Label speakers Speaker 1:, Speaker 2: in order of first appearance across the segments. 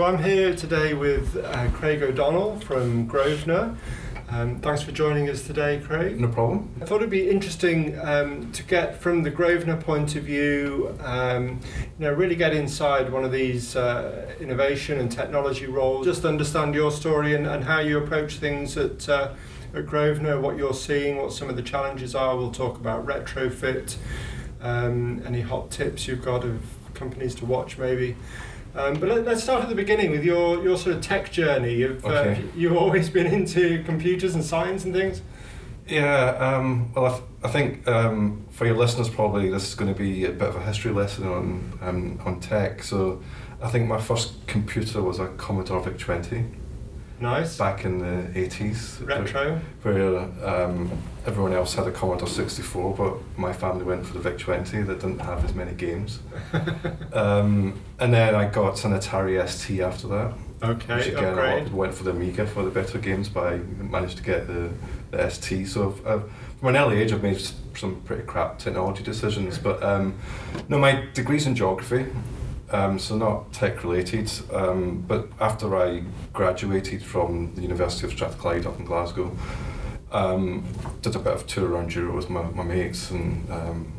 Speaker 1: So I'm here today with uh, Craig O'Donnell from Grosvenor. Um, thanks for joining us today, Craig.
Speaker 2: No problem.
Speaker 1: I thought it'd be interesting um, to get from the Grosvenor point of view, um, you know, really get inside one of these uh, innovation and technology roles, just understand your story and, and how you approach things at, uh, at Grosvenor, what you're seeing, what some of the challenges are. We'll talk about retrofit, um, any hot tips you've got of companies to watch maybe. Um, but let, us start at the beginning with your, your sort of tech journey. You've, uh,
Speaker 2: Okay.
Speaker 1: uh, you've always been into computers and science and things.
Speaker 2: Yeah, um, well, I, th- I think um, for your listeners, probably this is going to be a bit of a history lesson on um, on tech. So, I think my first computer was a Commodore VIC 20
Speaker 1: Nice.
Speaker 2: back in the 80s.
Speaker 1: Retro.
Speaker 2: Where um, everyone else had a Commodore 64, but my family went for the VIC 20 that didn't have as many games. um, and then I got an Atari ST after that. Which
Speaker 1: Okay,
Speaker 2: again, a
Speaker 1: upgrade.
Speaker 2: people went for the Amiga for the better games, but I managed to get the, the ST. So I've, I've, from an early age, I've made some pretty crap technology decisions. But um, no, my degree's in geography, um, so not tech related. Um, but after I graduated from the University of Strathclyde up in Glasgow, um, did a bit of tour around Europe with my, my mates and um,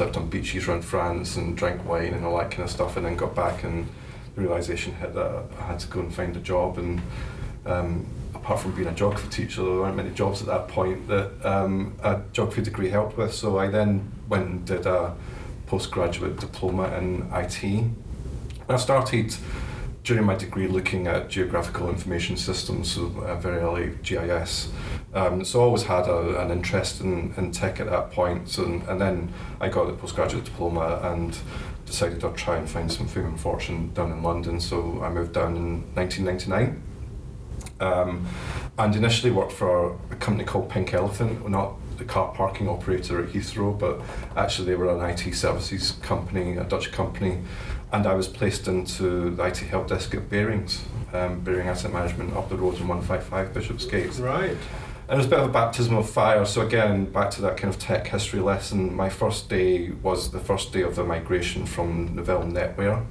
Speaker 2: on beaches around France and drank wine and all that kind of stuff, and then got back and the realization hit that I had to go and find a job. And um, apart from being a geography teacher, there weren't many jobs at that point that um, a geography degree helped with. So I then went and did a postgraduate diploma in IT. I started during my degree looking at geographical information systems, so uh, very early GIS. Um, so I always had a, an interest in, in tech at that point. So, and then I got a postgraduate diploma and decided I'd try and find some fame and fortune down in London. So I moved down in 1999. Um, and initially worked for a company called Pink Elephant, not the car parking operator at Heathrow, but actually they were an IT services company, a Dutch company, and I was placed into the IT help desk at Barings, um, Baring Asset Management up the road in 155 Bishopsgate.
Speaker 1: Right.
Speaker 2: And it was a bit of a baptism of fire. So again, back to that kind of tech history lesson. My first day was the first day of the migration from Novell NetWare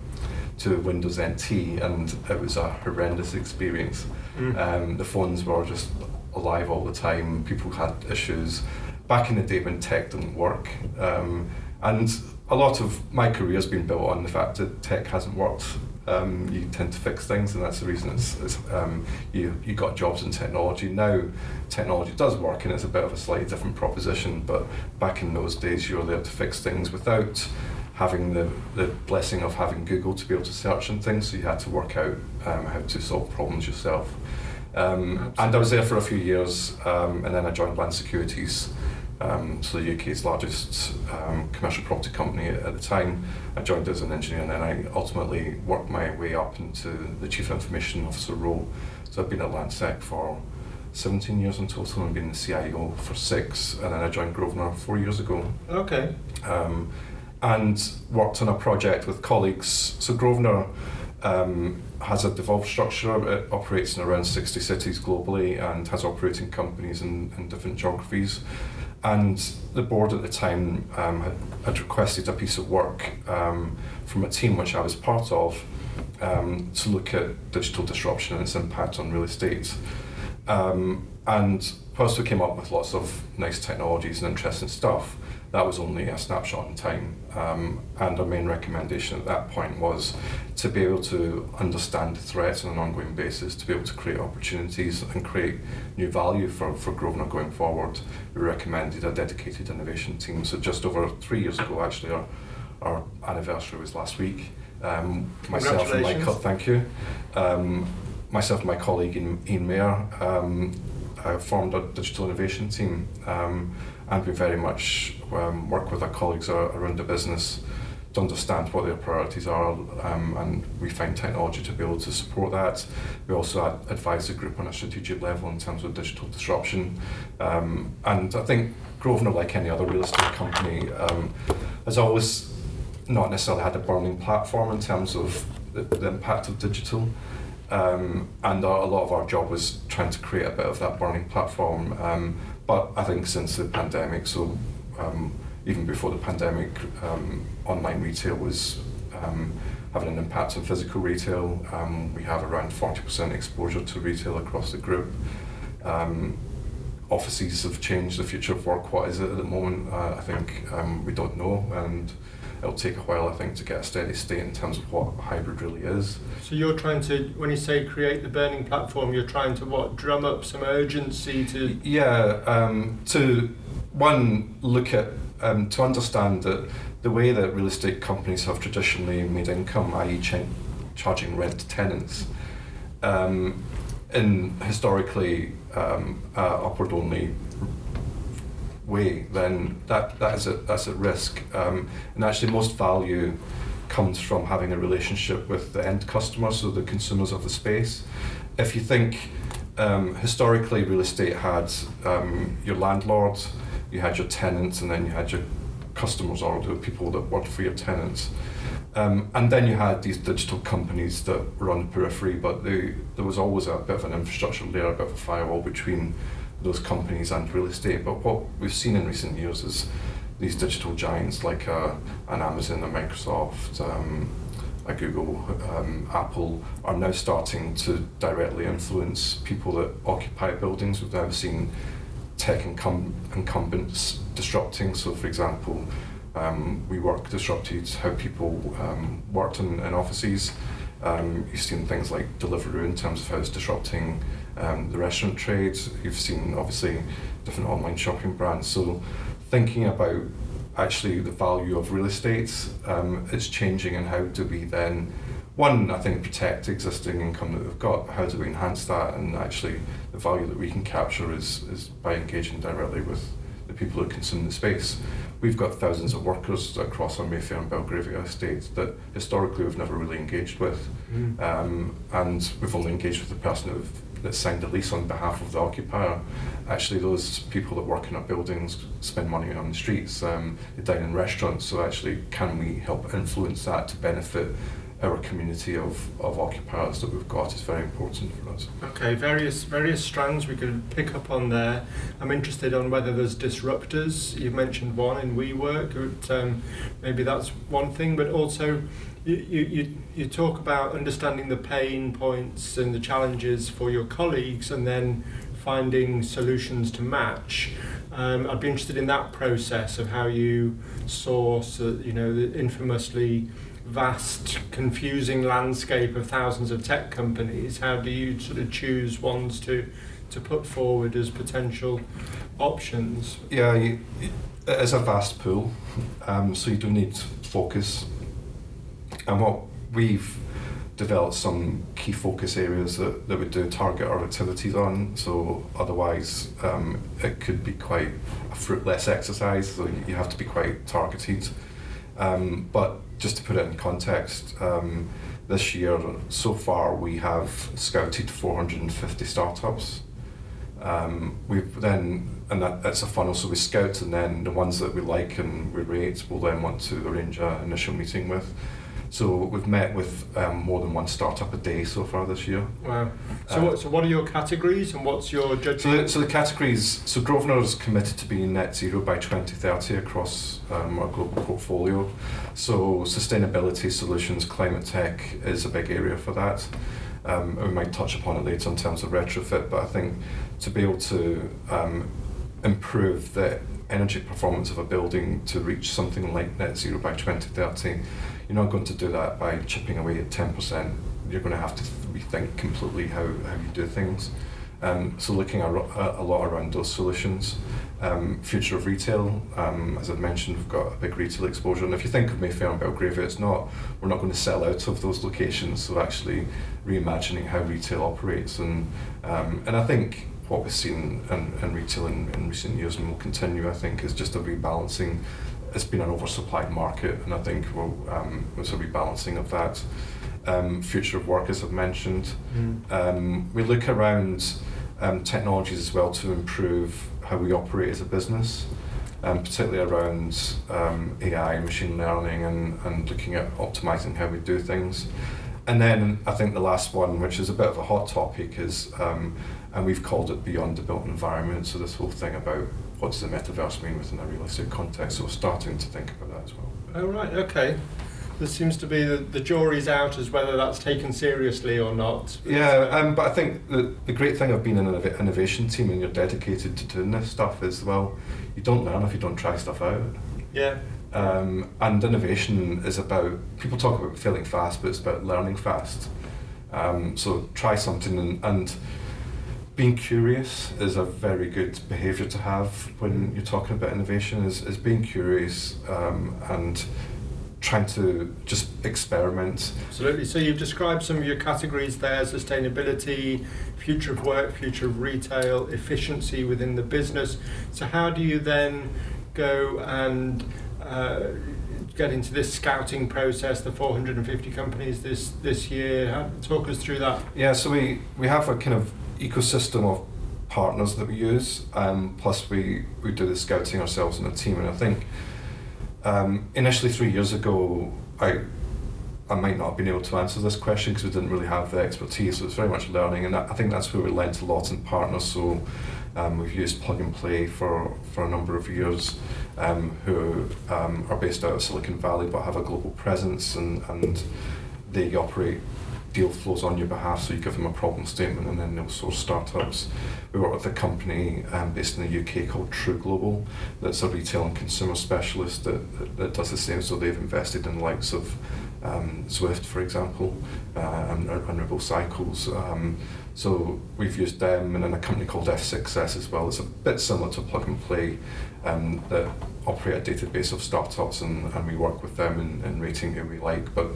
Speaker 2: to Windows NT, and it was a horrendous experience.
Speaker 1: Mm.
Speaker 2: Um, the phones were just alive all the time. People had issues. Back in the day when tech didn't work, um, and a lot of my career has been built on the fact that tech hasn't worked. Um, you tend to fix things, and that's the reason it's, it's um, you you got jobs in technology. Now, technology does work, and it's a bit of a slightly different proposition. But back in those days, you were there to fix things without having the, the blessing of having Google to be able to search and things. So you had to work out um, how to solve problems yourself. Um, and I was there for a few years, um, and then I joined Land Securities, um, so the UK's largest um, commercial property company at, the time. I joined as an engineer, and then I ultimately worked my way up into the chief information officer role. So I've been at Landsec for 17 years in total, and been the CIO for six, and then I joined Grosvenor four years ago
Speaker 1: Okay.
Speaker 2: um, and worked on a project with colleagues. So Grosvenor um, has a devolved structure. It operates in around 60 cities globally and has operating companies in, in different geographies. And the board at the time um, had, had requested a piece of work um, from a team which I was part of um, to look at digital disruption and its impact on real estate. Um, and whilst we came up with lots of nice technologies and interesting stuff, that was only a snapshot in time. Um, and our main recommendation at that point was to be able to understand the threats on an ongoing basis, to be able to create opportunities and create new value for, for Grosvenor going forward. We recommended a dedicated innovation team. So just over three years ago, actually, our, our anniversary was last week. Um, myself and my co- thank you. Um, myself and my colleague Ian, Ian Mayer um, uh, formed a digital innovation team, um, and we very much um, work with our colleagues around the business to understand what their priorities are, um, and we find technology to be able to support that. We also ad- advise the group on a strategic level in terms of digital disruption, um, and I think Grosvenor, like any other real estate company, um, has always not necessarily had a burning platform in terms of the, the impact of digital. Um, and a, a lot of our job was trying to create a bit of that burning platform. But I think since the pandemic, so um, even before the pandemic, um, online retail was um, having an impact on physical retail. Um, we have around 40% exposure to retail across the group. Um, offices have changed the future of work. What is it at the moment? Uh, I think we don't know, and it'll take a while, I think, to get a steady state in terms of what hybrid really is.
Speaker 1: So you're trying to, when you say create the burning platform, you're trying to what? Drum up some urgency to.
Speaker 2: Yeah, um, to one look at um, to understand that the way that real estate companies have traditionally made income, i.e., ch- charging rent to tenants, um, in historically um, uh, upward only way, then that, that is a, that's at risk. Um, and actually, most value comes from having a relationship with the end customer, so the consumers of the space. If you think um, historically, real estate had um, your landlord, you had your tenants, and then you had your customers or the people that worked for your tenants. Um, and then you had these digital companies that were on the periphery, but they, there was always a bit of an infrastructure layer, a bit of a firewall between those companies and real estate. But what we've seen in recent years is these digital giants like uh, an Amazon, a Microsoft, um, a Google, um, Apple are now starting to directly influence people that occupy buildings. We've now seen tech incum- incumbents disrupting. So, for example, um, WeWork disrupted how people um, worked in, in offices. Um, you've seen things like Deliveroo in terms of how it's disrupting um, the restaurant trade. You've seen obviously different online shopping brands. So thinking about actually the value of real estate, um, it's changing and how do we then, one, I think protect existing income that we've got, how do we enhance that and actually the value that we can capture is, is by engaging directly with the people who consume the space. We've got thousands of workers across our Mayfair and Belgravia estates that historically we've never really engaged with. Mm. Um, and we've only engaged with the person who that signed the lease on behalf of the occupier. Actually, those people that work in our buildings spend money on the streets, um, they dine in restaurants, so actually, can we help influence that to benefit our community of, of occupiers that we've got is very important for us.
Speaker 1: Okay, various various strands we could pick up on there. I'm interested on whether there's disruptors. You've mentioned one in WeWork. But, um, maybe that's one thing, but also you, you, you talk about understanding the pain points and the challenges for your colleagues and then finding solutions to match. Um, I'd be interested in that process of how you source, uh, you know, the infamously vast, confusing landscape of thousands of tech companies, how do you sort of choose ones to to put forward as potential options?
Speaker 2: Yeah, you, it is a vast pool, um, so you do need focus. And what we've developed some key focus areas that, that we do target our activities on. So otherwise, um, it could be quite a fruitless exercise. So you have to be quite targeted. Um, but just to put it in context, um, this year so far we have scouted 450 startups. Um, we've then, and that, that's a funnel, so we scout and then the ones that we like and we rate, we'll then want to arrange an initial meeting with. So we've met with um, more than one startup a day so far this year.
Speaker 1: Wow. So, uh, what, so what are your categories and what's your judgment?
Speaker 2: So the, so the categories, so Grosvenor is committed to being net zero by 2030 across um, our global portfolio. So sustainability solutions, climate tech is a big area for that. Um, we might touch upon it later in terms of retrofit, but I think to be able to um, improve the energy performance of a building to reach something like net zero by 2030 you're not going to do that by chipping away at 10%. You're going to have to rethink completely how, how you do things. Um, so looking a, a lot around those solutions. Um, future of retail, um, as I've mentioned, we've got a big retail exposure. And if you think of Mayfair and Belgravia, it's not, we're not going to sell out of those locations. So actually reimagining how retail operates. And, um, and I think what we've seen in, in retail in, in recent years and will continue, I think, is just a rebalancing it's been an oversupplied market, and I think we'll, um, there's a rebalancing of that. Um, future of work, as I've mentioned. Mm. Um, we look around um, technologies as well to improve how we operate as a business, um, particularly around um, AI, machine learning, and, and looking at optimizing how we do things. And then I think the last one, which is a bit of a hot topic, is, um, and we've called it beyond the built environment. So this whole thing about what does the metaverse mean within a realistic context? So we're starting to think about that as well.
Speaker 1: Oh right, okay. there seems to be the, the jury's out as whether that's taken seriously or not.
Speaker 2: Yeah, um, but I think the, the great thing of being in an innovation team and you're dedicated to doing this stuff is, well, you don't learn if you don't try stuff out.
Speaker 1: Yeah.
Speaker 2: Um, and innovation is about, people talk about failing fast, but it's about learning fast. Um, so try something and, and being curious is a very good behaviour to have when you're talking about innovation is, is being curious um, and trying to just experiment.
Speaker 1: Absolutely. So you've described some of your categories there: sustainability, future of work, future of retail, efficiency within the business. So how do you then go and uh, get into this scouting process? The 450 companies this this year. Talk us through that.
Speaker 2: Yeah. So we we have a kind of ecosystem of partners that we use. Um, plus we we do the scouting ourselves in a team, and I think um, initially, three years ago, I I might not have been able to answer this question because we didn't really have the expertise. So it's very much learning, and I think that's where we lent a lot in partners. So um, we've used Plug and Play for, for a number of years, um, who um, are based out of Silicon Valley but have a global presence, and, and they operate deal flows on your behalf. So you give them a problem statement, and then they'll source startups. We work with a company um, based in the UK called True Global, that's a retail and consumer specialist that, that, that does the same. So they've invested in likes of um, Zwift, for example, uh, and, and Ripple Cycles. Um, so we've used them, and then a company called F6S as well. It's a bit similar to Plug and Play um, that operate a database of startups, and, and we work with them in, in rating who we like. But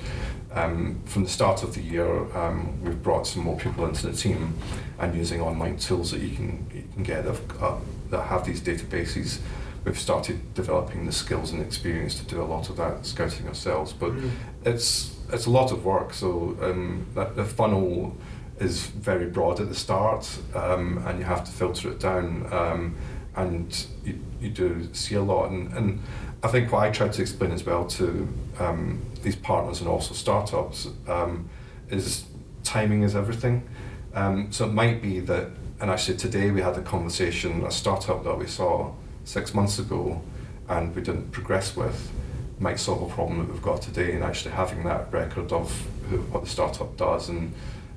Speaker 2: um, from the start of the year, um, we've brought some more people into the team, and using online tools that you can you can get that, uh, that have these databases. We've started developing the skills and experience to do a lot of that scouting ourselves, but mm. it's it's a lot of work. So um, that, the funnel is very broad at the start, um, and you have to filter it down. Um, and you, you do see a lot. And, and I think what I try to explain as well to um, these partners and also startups um, is timing is everything. Um, so it might be that, and actually today we had a conversation, a startup that we saw six months ago and we didn't progress with might solve a problem that we've got today and actually having that record of who, what the startup does and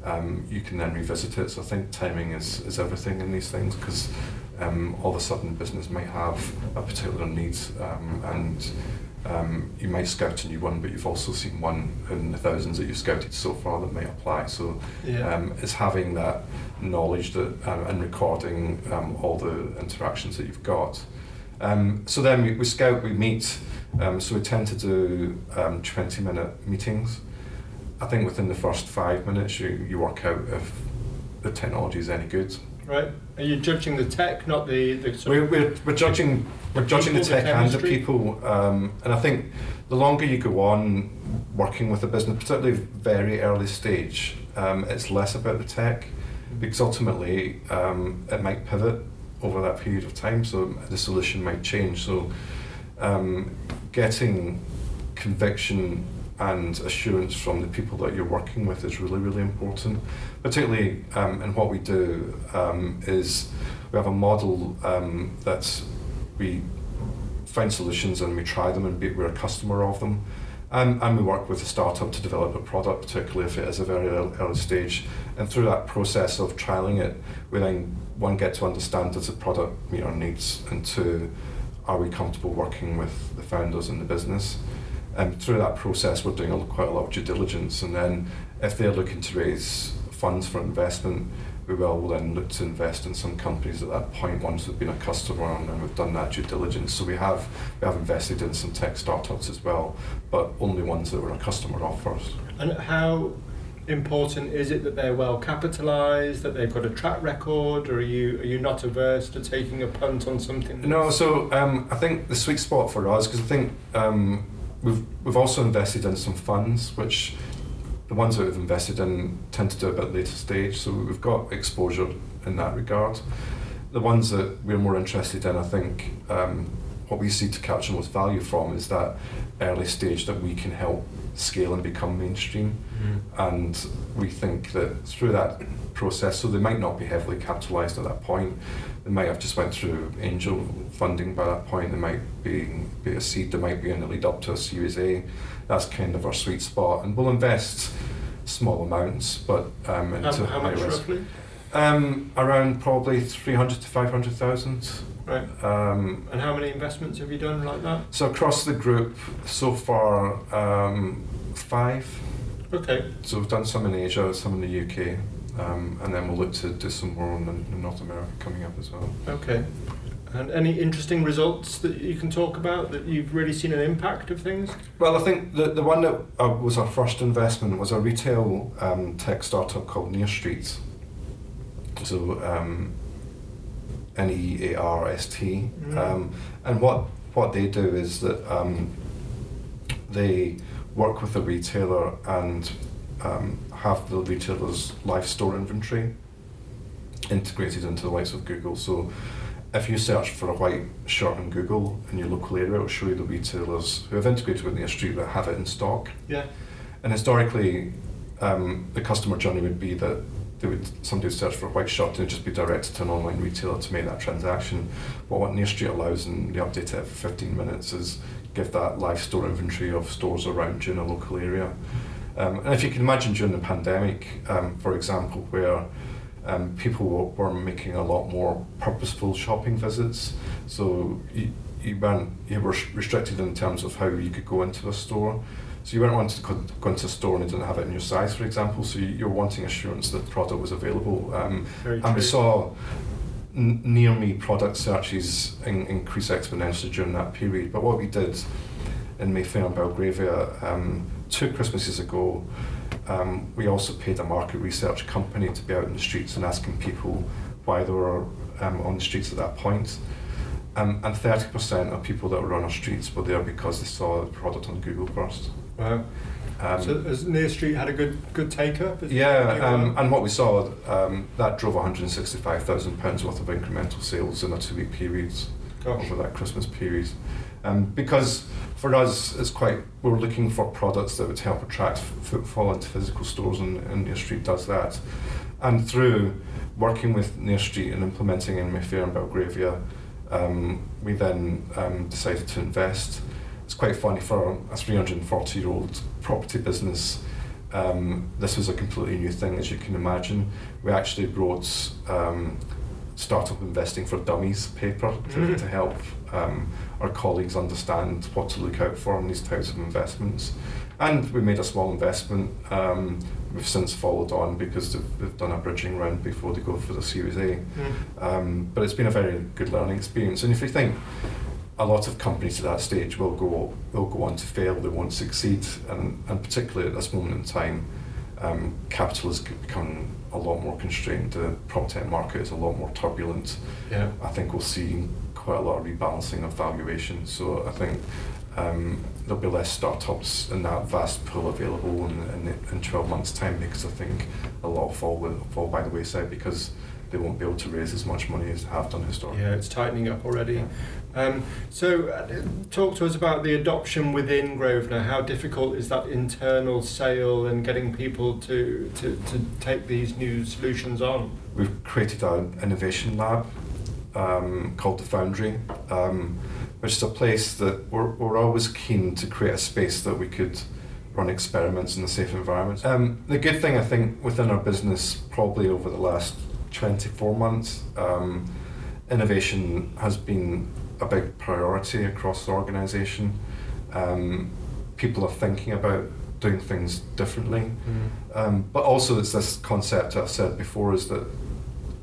Speaker 2: um, you can then revisit it. So I think timing is, is everything in these things because um, all of a sudden business might have a particular need um, and um, you may scout a new one, but you've also seen one in the thousands that you've scouted so far that might apply. So yeah. um, it's having that knowledge that um, and recording um, all the interactions that you've got. Um, so then we, we scout, we meet. Um, so we tend to do um, 20 minute meetings. I think within the first five minutes, you, you work out if the technology is any good.
Speaker 1: Right. Are you judging the tech, not the, the
Speaker 2: we're, we're, we're judging we're judging the tech the and the people, um, and I think the longer you go on working with a business, particularly very early stage, um, it's less about the tech because ultimately um, it might pivot over that period of time, so the solution might change. So um, getting conviction and assurance from the people that you're working with is really, really important. Particularly um, in what we do um, is we have a model um, that we find solutions and we try them and we're a customer of them. And, and we work with a startup to develop a product, particularly if it is a very early stage. And through that process of trialing it, we then, one, get to understand does the product meet our needs, and two, are we comfortable working with the founders and the business? And through that process, we're doing a, quite a lot of due diligence. And then, if they're looking to raise funds for investment, we will then look to invest in some companies at that point once we've been a customer and, and we've done that due diligence. So we have we have invested in some tech startups as well, but only ones that we're a customer of first.
Speaker 1: And how important is it that they're well capitalized, that they've got a track record, or are you are you not averse to taking a punt on something?
Speaker 2: No, so um, I think the sweet spot for us because I think um, we've we've also invested in some funds which the ones that we've invested in tend to do a bit later stage, so we've got exposure in that regard. The ones that we're more interested in, I think, um, what we see to capture most value from is that early stage that we can help scale and become mainstream.
Speaker 1: Mm.
Speaker 2: And we think that through that process, so they might not be heavily capitalized at that point. They might have just went through angel funding by that point. They might be, be a seed. They might be in the lead up to a Series A. That's kind of our sweet spot, and we'll invest small amounts, but um,
Speaker 1: How,
Speaker 2: into
Speaker 1: how
Speaker 2: high
Speaker 1: much
Speaker 2: risk.
Speaker 1: roughly?
Speaker 2: Um, around probably three hundred to five hundred thousand.
Speaker 1: Right.
Speaker 2: Um,
Speaker 1: And how many investments have you done like that?
Speaker 2: so across the group, so far um, five.
Speaker 1: Okay.
Speaker 2: So we've done some in Asia, some in the UK, um, and then we'll look to do some more in, in North America coming up as well.
Speaker 1: Okay. And any interesting results that you can talk about that you've really seen an impact of things?
Speaker 2: Well, I think the, the one that uh, was our first investment was a retail um, tech startup called Near Streets. So um, N E A R S T.
Speaker 1: Mm.
Speaker 2: Um, and what, what they do is that um, they work with the retailer and um, have the retailer's live store inventory integrated into the likes of Google. So if you search for a white shirt on Google in your local area, it'll show you the retailers who have integrated with NearSt that have it in stock.
Speaker 1: Yeah.
Speaker 2: And historically, um, the customer journey would be that they would somebody would search for a white shirt and just be directed to an online retailer to make that transaction. But what NearSt allows, and they update it every 15 minutes, is give that live store inventory of stores around you in a local area. Um, and if you can imagine during the pandemic, um, for example, where um, people were, were making a lot more purposeful shopping visits, so you, you weren't you were restricted in terms of how you could go into a store. So you weren't wanting to go, into a store and it didn't have it in your size, for example. So you, you're wanting assurance that the product was available. Um, and we saw n- near me product searches in, increase exponentially during that period. But what we did in Mayfair and Belgravia um, two Christmases ago, um, we also paid a market research company to be out in the streets and asking people why they were um, on the streets at that point. Um, and 30% of people that were on our streets were there because they saw the product on Google first.
Speaker 1: Wow.
Speaker 2: Um,
Speaker 1: so has NearSt had a good good take up? Is
Speaker 2: yeah, um, and what we saw, um, that drove £165,000 worth of incremental sales in a two week period
Speaker 1: Gosh.
Speaker 2: over that Christmas period. Um, because for us, it's quite, we're looking for products that would help attract f- footfall into physical stores, and, and NearSt does that. And through working with NearSt and implementing in Mayfair and Belgravia, um, we then um, decided to invest. It's quite funny for a 340 year old property business. Um, this was a completely new thing, as you can imagine. We actually brought um, Startup Investing for Dummies paper to, to help um, our colleagues understand what to look out for in these types of investments. And we made a small investment. Um, we've since followed on because they've, they've done a bridging round before they go for the Series A.
Speaker 1: Mm.
Speaker 2: Um, but it's been a very good learning experience. And if you think a lot of companies at that stage will go will go on to fail, they won't succeed, and, and particularly at this moment in time, um, capital has become a lot more constrained. The prop tech market is a lot more turbulent.
Speaker 1: Yeah.
Speaker 2: I think we'll see quite a lot of rebalancing of valuation. So I think um, there'll be less startups in that vast pool available in, in, in 12 months' time because I think a lot will fall, will fall by the wayside because they won't be able to raise as much money as they have done historically.
Speaker 1: Yeah, it's tightening up already. Um, so, uh, talk to us about the adoption within Grosvenor. How difficult is that internal sale and getting people to, to, to take these new solutions on?
Speaker 2: We've created an innovation lab um, called the Foundry, um, which is a place that we're, we're always keen to create a space that we could run experiments in a safe environment. Um, the good thing I think within our business, probably over the last 24 months, um, innovation has been a big priority across the organisation. Um, people are thinking about doing things differently. Um, but also, it's this concept I've said before is that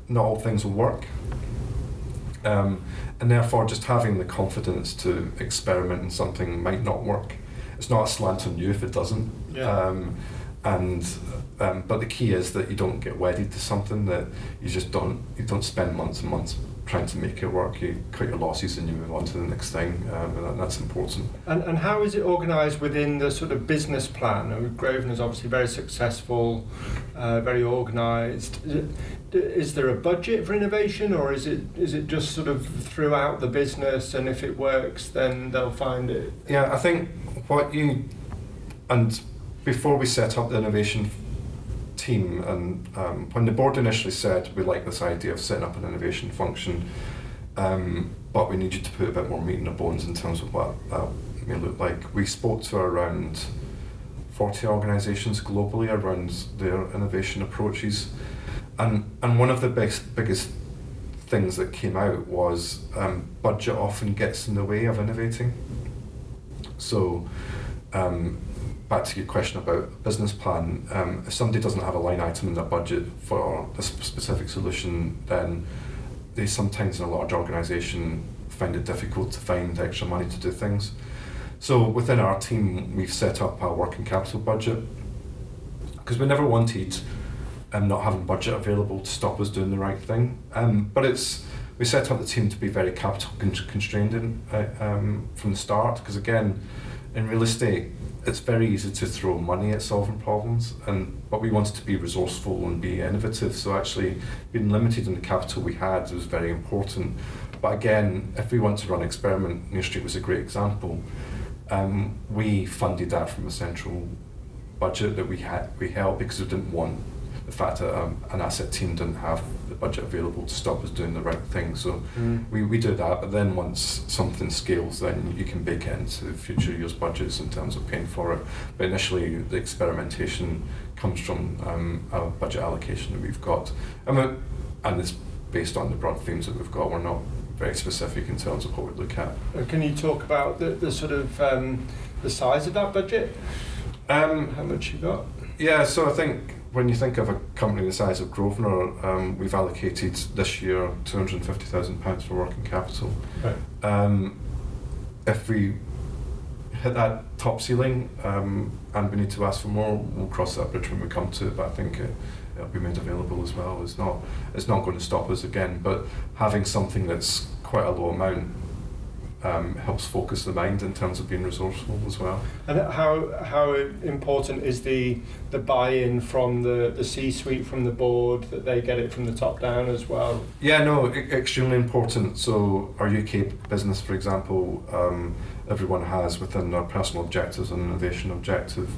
Speaker 2: not all things will work. Um, and therefore, just having the confidence to experiment in something might not work. It's not a slant on you if it doesn't.
Speaker 1: Yeah.
Speaker 2: Um, and um, but the key is that you don't get wedded to something that you just don't you don't spend months and months trying to make it work. You cut your losses and you move on to the next thing, um, and that, that's important.
Speaker 1: And, and how is it organised within the sort of business plan? I mean, Grosvenor is obviously very successful, uh, very organised. Is there a budget for innovation, or is it is it just sort of throughout the business, and if it works, then they'll find it?
Speaker 2: Yeah, I think what you and before we set up the innovation team, and um, when the board initially said we like this idea of setting up an innovation function, um, but we need you to put a bit more meat in the bones in terms of what that may look like. We spoke to around 40 organisations globally around their innovation approaches, and and one of the best, biggest things that came out was um, budget often gets in the way of innovating. So. Um, back to your question about business plan, um, if somebody doesn't have a line item in their budget for a specific solution, then they sometimes in a large organisation find it difficult to find extra money to do things. So within our team, we've set up a working capital budget because we never wanted um, not having budget available to stop us doing the right thing. Um, but it's we set up the team to be very capital constrained in, uh, um, from the start because again, in real estate it's very easy to throw money at solving problems, and but we wanted to be resourceful and be innovative. So actually, being limited in the capital we had was very important. But again, if we want to run experiment, NearSt was a great example. Um, we funded that from a central budget that we had we held because we didn't want the fact that um, an asset team didn't have the budget available to stop us doing the right thing. So mm. we, we do that, but then once something scales, then you can bake it into future years' budgets in terms of paying for it. But initially, the experimentation comes from um, a budget allocation that we've got. And, and it's based on the broad themes that we've got. We're not very specific in terms of what we look at.
Speaker 1: Can you talk about the, the sort of um, the size of that budget? Um, How much you got?
Speaker 2: Yeah, so I think when you think of a company the size of Grosvenor, um, we've allocated this year two hundred and fifty thousand pounds for working capital. Right. Um, if we hit that top ceiling um, and we need to ask for more, we'll cross that bridge when we come to it. But I think it, it'll be made available as well. It's not it's not going to stop us again. But having something that's quite a low amount um, helps focus the mind in terms of being resourceful as well.
Speaker 1: And how how important is the the buy-in from the, the C-suite, from the board, that they get it from the top down as well?
Speaker 2: Yeah, no, extremely important. So our UK business, for example, um, everyone has within their personal objectives an innovation objective.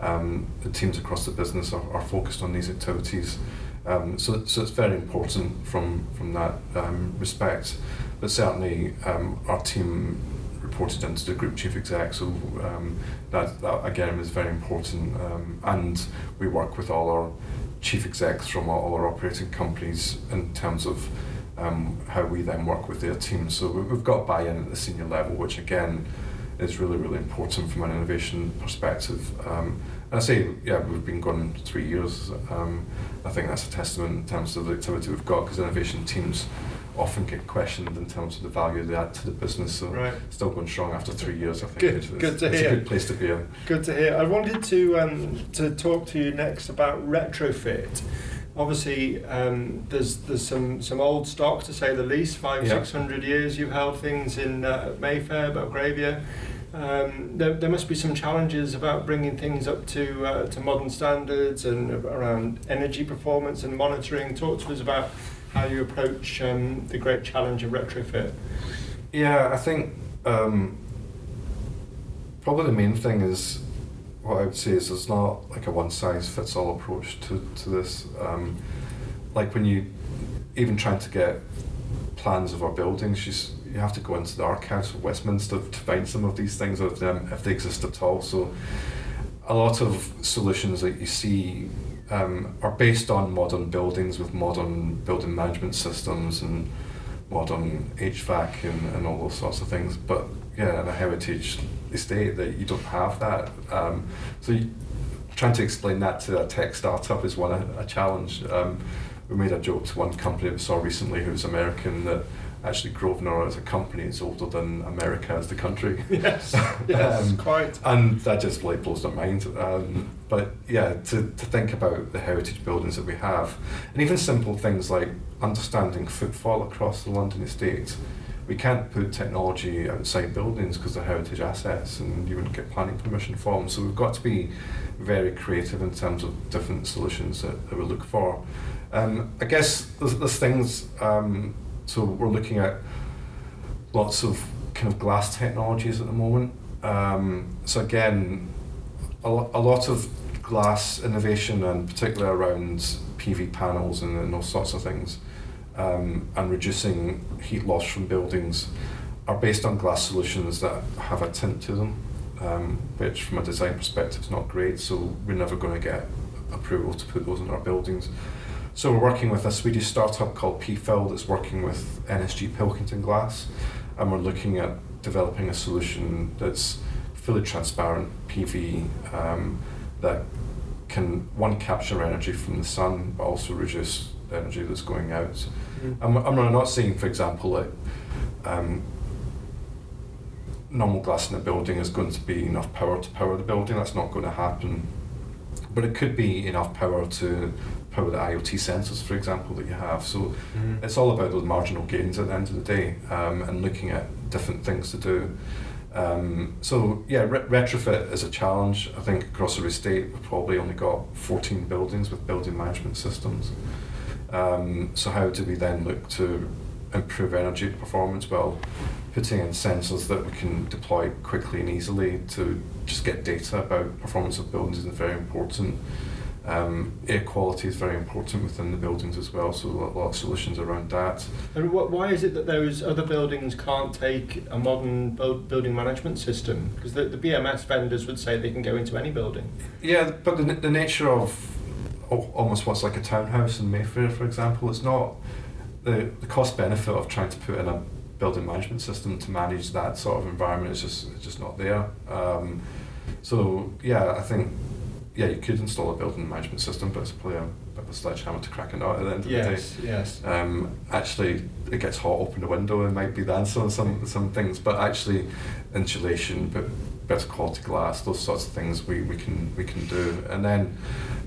Speaker 2: Um, the teams across the business are, are focused on these activities. Um, so, so it's very important from from that um, respect. But certainly, um, our team reported into the group chief exec, so um, that, that again is very important. Um, and we work with all our chief execs from all, all our operating companies in terms of um, how we then work with their teams. So we've got buy-in at the senior level, which again is really really important from an innovation perspective. Um, and I say, yeah, we've been going three years. Um, I think that's a testament in terms of the activity we've got because innovation teams often get questioned in terms of the value they add to the business. So right. still going strong after three years, I think.
Speaker 1: Good, it's, good to
Speaker 2: it's
Speaker 1: hear.
Speaker 2: a good place to be in.
Speaker 1: Good to hear. I wanted to um, to talk to you next about retrofit. Obviously, um, there's there's some, some old stock to say the least. Five yeah. six hundred years you've held things in uh, Mayfair, Belgravia. Um, there, there must be some challenges about bringing things up to uh, to modern standards and around energy performance and monitoring. Talk to us about how you approach um, the great challenge of retrofit.
Speaker 2: Yeah, I think um, probably the main thing is what I would say is there's not like a one size fits all approach to, to this. Um, like when you even trying to get plans of our buildings, you, you have to go into the archives of Westminster to find some of these things if, them, if they exist at all. So a lot of solutions that you see um, are based on modern buildings with modern building management systems and modern HVAC and, and all those sorts of things. But yeah, in a heritage estate that you don't have that. Um, so you, trying to explain that to a tech startup is one a, a challenge. Um, we made a joke to one company we saw recently who was American that actually Grosvenor as a company is older than America as the country.
Speaker 1: Yes, yes,
Speaker 2: Um,
Speaker 1: quite.
Speaker 2: and that just like blows their mind. Um, but yeah, to, to think about the heritage buildings that we have, and even simple things like understanding footfall across the London estate. We can't put technology outside buildings because they're heritage assets and you wouldn't get planning permission for them. So we've got to be very creative in terms of different solutions that, that we look for. Um, I guess there's, there's things, um, so we're looking at lots of kind of glass technologies at the moment. Um, so again, a, a lot of glass innovation and particularly around PV panels and, and those sorts of things um, and reducing heat loss from buildings are based on glass solutions that have a tint to them, um, which from a design perspective is not great. So we're never going to get approval to put those in our buildings. So we're working with a Swedish startup called Peafowl that's working with NSG Pilkington Glass, and we're looking at developing a solution that's fully transparent PV um, that can one capture energy from the sun, but also reduce energy that's going out. I'm, I'm not saying, for example, that um, normal glass in a building is going to be enough power to power the building. That's not going to happen. But it could be enough power to power the IoT sensors, for example, that you have. So
Speaker 1: Mm.
Speaker 2: it's all about those marginal gains at the end of the day um, and looking at different things to do. Um, so yeah, re- retrofit is a challenge. I think across the estate we've probably only got 14 buildings with building management systems. Um, so how do we then look to improve energy performance? Well, putting in sensors that we can deploy quickly and easily to just get data about performance of buildings is very important. Um, air quality is very important within the buildings as well, so a lot, of solutions around that.
Speaker 1: And wh- why is it that those other buildings can't take a modern build, building management system? Because the, the BMS vendors would say they can go into any building.
Speaker 2: Yeah, but the, the nature of al- almost what's like a townhouse in Mayfair, for example, it's not the, the cost benefit of trying to put in a building management system to manage that sort of environment is just it's just not there. Um, so yeah, I think yeah you could install a building management system, but it's probably a bit of a sledgehammer to crack a nut at the end of the day.
Speaker 1: Yes, yes.
Speaker 2: Um, actually, it gets hot, open the window, it might be the answer on some, some things, but actually, insulation, but better quality glass, those sorts of things we, we can we can do. And then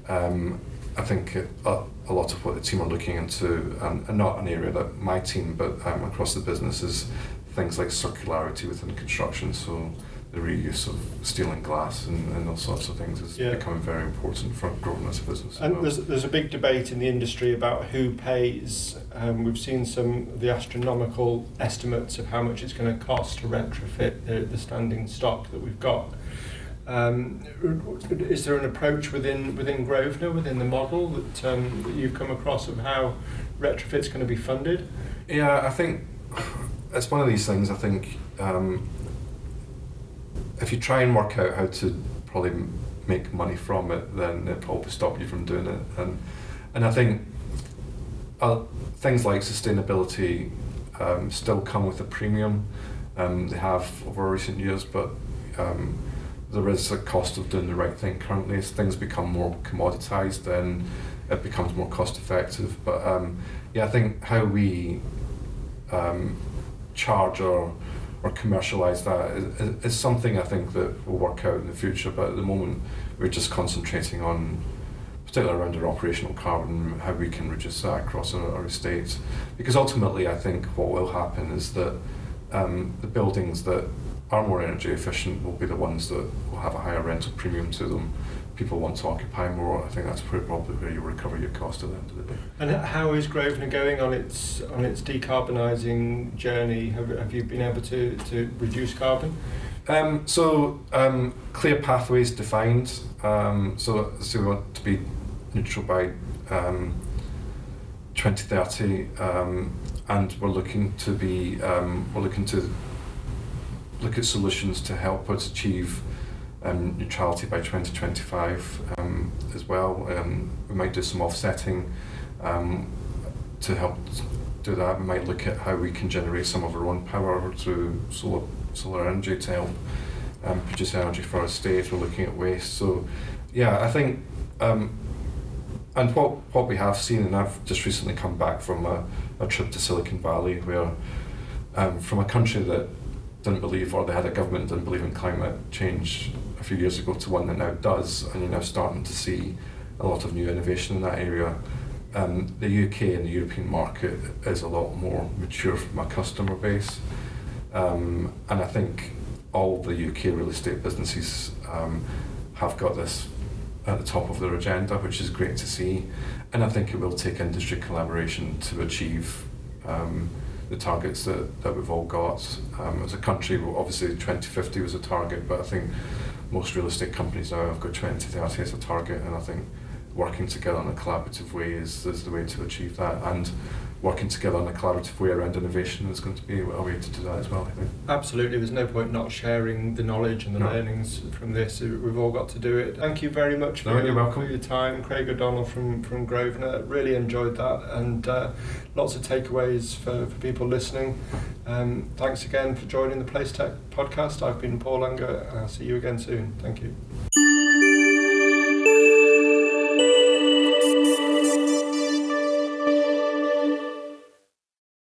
Speaker 2: um, I think a, a lot of what the team are looking into, and, and not an area that my team, but um, across the business, is things like circularity within construction. So the reuse of steel and glass and, and those sorts of things is
Speaker 1: Yeah.
Speaker 2: becoming very important for growing as a business.
Speaker 1: And
Speaker 2: well.
Speaker 1: there's, there's a big debate in the industry about who pays. Um, we've seen some of the astronomical estimates of how much it's going to cost to retrofit the, the standing stock that we've got. Um, is there an approach within within Grosvenor, within the model that, um, that you've come across of how retrofit's going to be funded?
Speaker 2: Yeah, I think it's one of these things. I think um, if you try and work out how to probably make money from it, then it probably stop you from doing it. And and I think uh, things like sustainability um, still come with a premium. Um, they have over recent years, but um, there is a cost of doing the right thing currently. As things become more commoditized, then it becomes more cost effective. But um, yeah, I think how we um, charge or or commercialize that is, is, something I think that will work out in the future. But at the moment, we're just concentrating on, particularly around our operational carbon, how we can reduce that across our, our estate. Because ultimately, I think what will happen is that um, the buildings that are more energy efficient will be the ones that will have a higher rental premium to them. People want to occupy more. I think that's probably where you recover your cost at the end of the day.
Speaker 1: And how is Grosvenor going on its on its decarbonising journey? Have, have you been able to, to reduce carbon?
Speaker 2: Um, so um, clear pathways defined. Um, so, so we want to be neutral by um, 2030, um, and we're looking to be um, we're looking to look at solutions to help us achieve um, neutrality by 2025 um, as well. Um, we might do some offsetting um, to help do that. We might look at how we can generate some of our own power through solar solar energy to help um, produce energy for our estate. We're looking at waste. So, yeah, I think, um, and what what we have seen, and I've just recently come back from a, a trip to Silicon Valley where from a country that didn't believe, or they had a government that didn't believe in climate change a few years ago, to one that now does, and you're now starting to see a lot of new innovation in that area. Um, the UK and the European market is a lot more mature from a customer base, um, and I think all the UK real estate businesses um, have got this at the top of their agenda, which is great to see. And I think it will take industry collaboration to achieve um, the targets that, that we've all got. Um, as a country, obviously 2050 was a target, but I think most real estate companies now have got 2030 as a target, and I think working together in a collaborative way is, is the way to achieve that. And working together in a collaborative way around innovation is going to be a way to do that as well, I think.
Speaker 1: Absolutely, there's no point not sharing the knowledge and the
Speaker 2: No.
Speaker 1: learnings from this. We've all got to do it. Thank you very much for,
Speaker 2: No, you're welcome.
Speaker 1: for your time, Craig O'Donnell from, from Grosvenor. Really enjoyed that and uh, lots of takeaways for, for people listening. Um, thanks again for joining the PlaceTech podcast. I've been Paul Unger and I'll see you again soon. Thank you.